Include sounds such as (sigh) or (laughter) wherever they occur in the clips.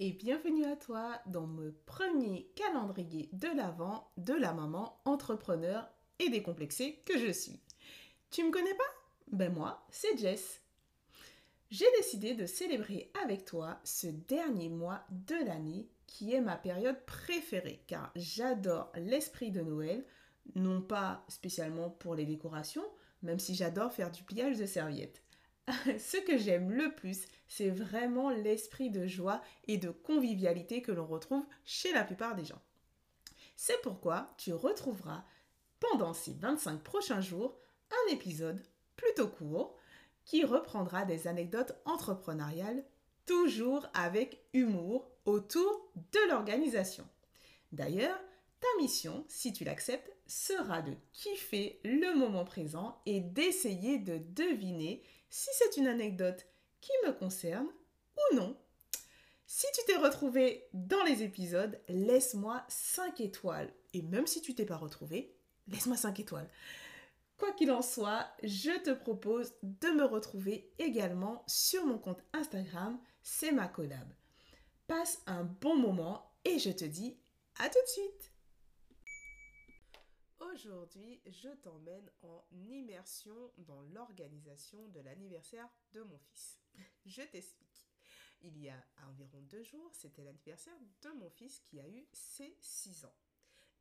et bienvenue à toi dans mon premier calendrier de l'Avent de la maman entrepreneur et décomplexée que je suis. Tu me connais pas? Ben moi, c'est Jess. J'ai décidé de célébrer avec toi ce dernier mois de l'année qui est ma période préférée car j'adore l'esprit de Noël, non pas spécialement pour les décorations, même si j'adore faire du pliage de serviettes. (laughs) Ce que j'aime le plus, c'est vraiment l'esprit de joie et de convivialité que l'on retrouve chez la plupart des gens. C'est pourquoi tu retrouveras pendant ces 25 prochains jours un épisode plutôt court qui reprendra des anecdotes entrepreneuriales, toujours avec humour, autour de l'organisation. D'ailleurs, ta mission, si tu l'acceptes, sera de kiffer le moment présent et d'essayer de deviner si c'est une anecdote qui me concerne ou non. Si tu t'es retrouvé dans les épisodes, laisse-moi 5 étoiles. Et même si tu t'es pas retrouvé, laisse-moi 5 étoiles. Quoi qu'il en soit, je te propose de me retrouver également sur mon compte Instagram, c'est ma collab. Passe un bon moment et je te dis à tout de suite. Aujourd'hui, je t'emmène en immersion dans l'organisation de l'anniversaire de mon fils. (laughs) Je t'explique. Il y a environ deux jours, c'était l'anniversaire de mon fils qui a eu ses 6 ans.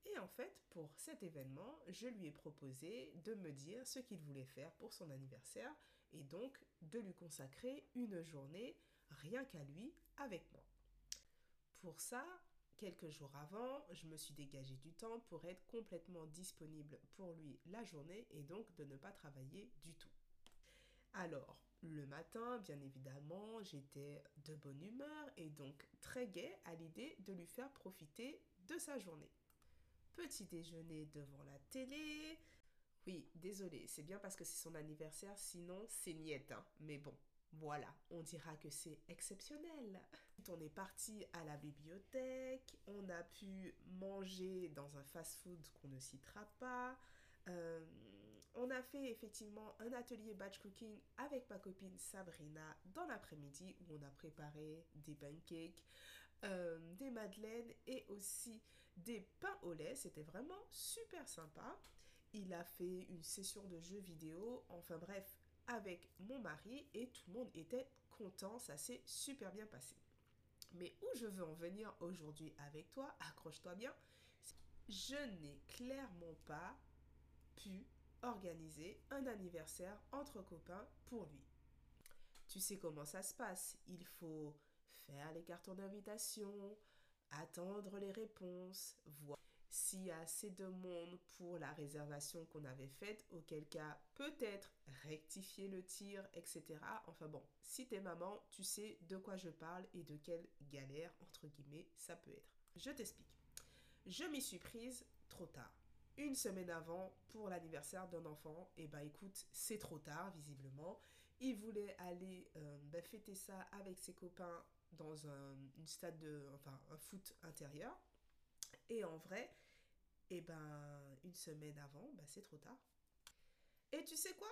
Et en fait, pour cet événement, je lui ai proposé de me dire ce qu'il voulait faire pour son anniversaire et donc de lui consacrer une journée rien qu'à lui avec moi. Pour ça, quelques jours avant, je me suis dégagé du temps pour être complètement disponible pour lui la journée et donc de ne pas travailler du tout. Alors, le matin, bien évidemment, j'étais de bonne humeur et donc très gai à l'idée de lui faire profiter de sa journée petit déjeuner devant la télé. Oui, désolé, c'est bien parce que c'est son anniversaire, sinon c'est niette. Hein. Mais bon, voilà, on dira que c'est exceptionnel. On est parti à la bibliothèque, on a pu manger dans un fast-food qu'on ne citera pas. Euh, on a fait effectivement un atelier batch cooking avec ma copine Sabrina dans l'après-midi où on a préparé des pancakes, euh, des madeleines et aussi des pains au lait. C'était vraiment super sympa. Il a fait une session de jeux vidéo, enfin bref, avec mon mari et tout le monde était content, ça s'est super bien passé. Mais où je veux en venir aujourd'hui avec toi, accroche-toi bien, je n'ai clairement pas pu organiser un anniversaire entre copains pour lui. Tu sais comment ça se passe, il faut faire les cartons d'invitation, attendre les réponses, voir s'il y a assez de monde pour la réservation qu'on avait faite, auquel cas peut-être rectifier le tir, etc. Enfin bon, si t'es maman, tu sais de quoi je parle et de quelle galère, entre guillemets, ça peut être. Je t'explique. Je m'y suis prise trop tard. Une semaine avant pour l'anniversaire d'un enfant, et bah écoute, c'est trop tard visiblement. Il voulait aller euh, ben, fêter ça avec ses copains dans un stade de enfin un foot intérieur et en vrai eh ben une semaine avant bah, c'est trop tard. Et tu sais quoi?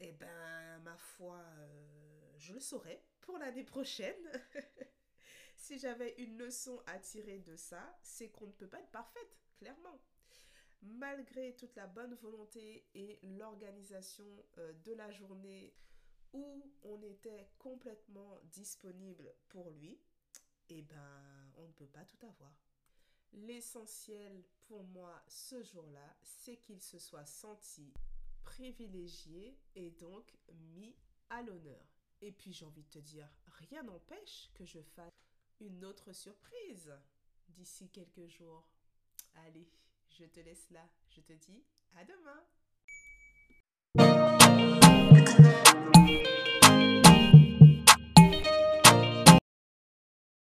Eh ben ma foi euh, je le saurais pour l'année prochaine. (laughs) Si j'avais une leçon à tirer de ça c'est qu'on ne peut pas être parfaite clairement. Malgré toute la bonne volonté et l'organisation euh, de la journée où on était complètement disponible pour lui, eh ben, on ne peut pas tout avoir. L'essentiel pour moi ce jour-là, c'est qu'il se soit senti privilégié et donc mis à l'honneur. Et puis j'ai envie de te dire, rien n'empêche que je fasse une autre surprise d'ici quelques jours. Allez, je te laisse là. Je te dis à demain.